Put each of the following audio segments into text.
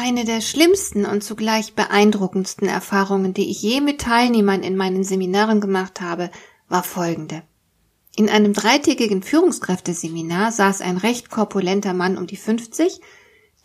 Eine der schlimmsten und zugleich beeindruckendsten Erfahrungen, die ich je mit Teilnehmern in meinen Seminaren gemacht habe, war folgende. In einem dreitägigen Führungskräfteseminar saß ein recht korpulenter Mann um die 50,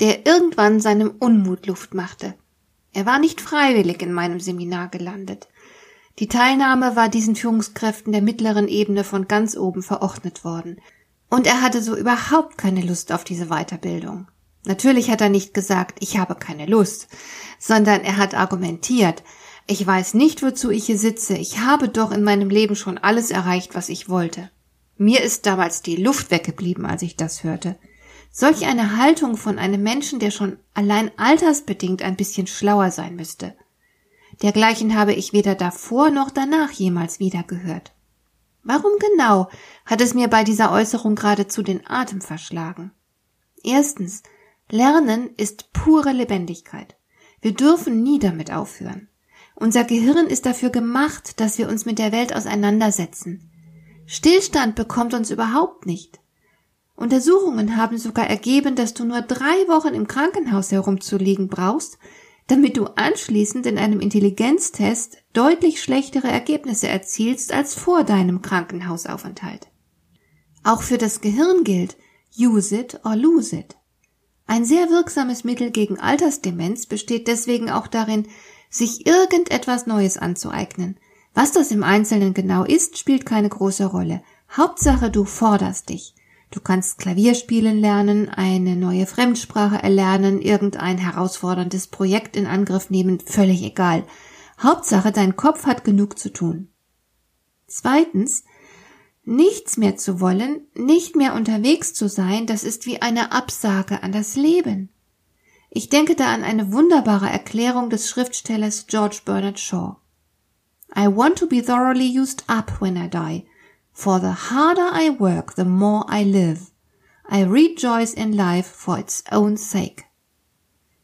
der irgendwann seinem Unmut Luft machte. Er war nicht freiwillig in meinem Seminar gelandet. Die Teilnahme war diesen Führungskräften der mittleren Ebene von ganz oben verordnet worden. Und er hatte so überhaupt keine Lust auf diese Weiterbildung. Natürlich hat er nicht gesagt, ich habe keine Lust, sondern er hat argumentiert, ich weiß nicht, wozu ich hier sitze, ich habe doch in meinem Leben schon alles erreicht, was ich wollte. Mir ist damals die Luft weggeblieben, als ich das hörte. Solch eine Haltung von einem Menschen, der schon allein altersbedingt ein bisschen schlauer sein müsste. Dergleichen habe ich weder davor noch danach jemals wieder gehört. Warum genau hat es mir bei dieser Äußerung geradezu den Atem verschlagen? Erstens, Lernen ist pure Lebendigkeit. Wir dürfen nie damit aufhören. Unser Gehirn ist dafür gemacht, dass wir uns mit der Welt auseinandersetzen. Stillstand bekommt uns überhaupt nicht. Untersuchungen haben sogar ergeben, dass du nur drei Wochen im Krankenhaus herumzuliegen brauchst, damit du anschließend in einem Intelligenztest deutlich schlechtere Ergebnisse erzielst als vor deinem Krankenhausaufenthalt. Auch für das Gehirn gilt, use it or lose it. Ein sehr wirksames Mittel gegen Altersdemenz besteht deswegen auch darin, sich irgendetwas Neues anzueignen. Was das im Einzelnen genau ist, spielt keine große Rolle. Hauptsache, du forderst dich. Du kannst Klavier spielen lernen, eine neue Fremdsprache erlernen, irgendein herausforderndes Projekt in Angriff nehmen, völlig egal. Hauptsache, dein Kopf hat genug zu tun. Zweitens, Nichts mehr zu wollen, nicht mehr unterwegs zu sein, das ist wie eine Absage an das Leben. Ich denke da an eine wunderbare Erklärung des Schriftstellers George Bernard Shaw. I want to be thoroughly used up when I die, for the harder I work, the more I live. I rejoice in life for its own sake.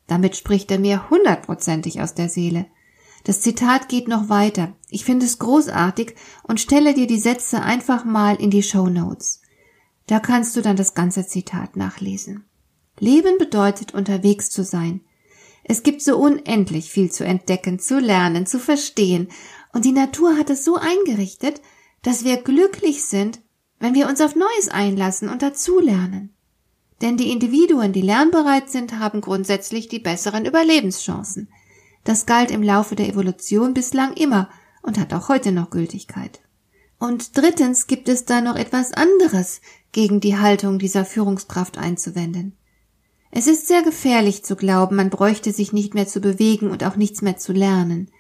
Damit spricht er mir hundertprozentig aus der Seele. Das Zitat geht noch weiter. Ich finde es großartig und stelle dir die Sätze einfach mal in die Show Notes. Da kannst du dann das ganze Zitat nachlesen. Leben bedeutet unterwegs zu sein. Es gibt so unendlich viel zu entdecken, zu lernen, zu verstehen, und die Natur hat es so eingerichtet, dass wir glücklich sind, wenn wir uns auf Neues einlassen und dazulernen. Denn die Individuen, die lernbereit sind, haben grundsätzlich die besseren Überlebenschancen. Das galt im Laufe der Evolution bislang immer und hat auch heute noch Gültigkeit. Und drittens gibt es da noch etwas anderes gegen die Haltung dieser Führungskraft einzuwenden. Es ist sehr gefährlich zu glauben, man bräuchte sich nicht mehr zu bewegen und auch nichts mehr zu lernen.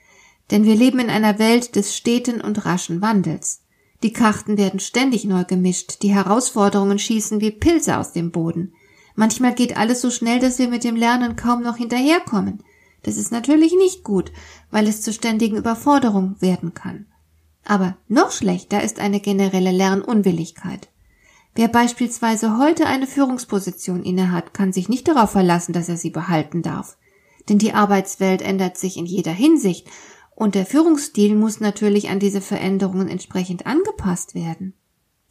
Denn wir leben in einer Welt des steten und raschen Wandels. Die Karten werden ständig neu gemischt, die Herausforderungen schießen wie Pilze aus dem Boden. Manchmal geht alles so schnell, dass wir mit dem Lernen kaum noch hinterherkommen. Das ist natürlich nicht gut, weil es zur ständigen Überforderung werden kann. Aber noch schlechter ist eine generelle Lernunwilligkeit. Wer beispielsweise heute eine Führungsposition innehat, kann sich nicht darauf verlassen, dass er sie behalten darf. Denn die Arbeitswelt ändert sich in jeder Hinsicht und der Führungsstil muss natürlich an diese Veränderungen entsprechend angepasst werden.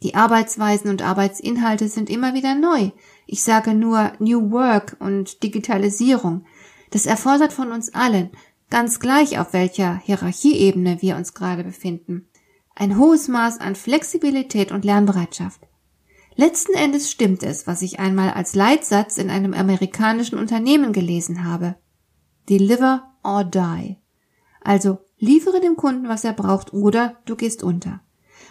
Die Arbeitsweisen und Arbeitsinhalte sind immer wieder neu. Ich sage nur New Work und Digitalisierung. Das erfordert von uns allen, ganz gleich auf welcher Hierarchieebene wir uns gerade befinden, ein hohes Maß an Flexibilität und Lernbereitschaft. Letzten Endes stimmt es, was ich einmal als Leitsatz in einem amerikanischen Unternehmen gelesen habe. Deliver or die. Also liefere dem Kunden, was er braucht, oder du gehst unter.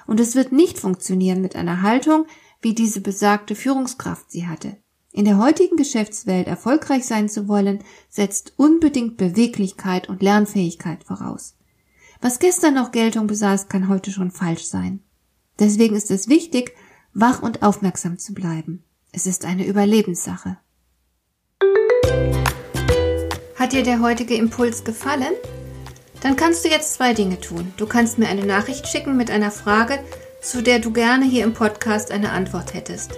Und es wird nicht funktionieren mit einer Haltung, wie diese besagte Führungskraft sie hatte. In der heutigen Geschäftswelt erfolgreich sein zu wollen, setzt unbedingt Beweglichkeit und Lernfähigkeit voraus. Was gestern noch Geltung besaß, kann heute schon falsch sein. Deswegen ist es wichtig, wach und aufmerksam zu bleiben. Es ist eine Überlebenssache. Hat dir der heutige Impuls gefallen? Dann kannst du jetzt zwei Dinge tun. Du kannst mir eine Nachricht schicken mit einer Frage, zu der du gerne hier im Podcast eine Antwort hättest.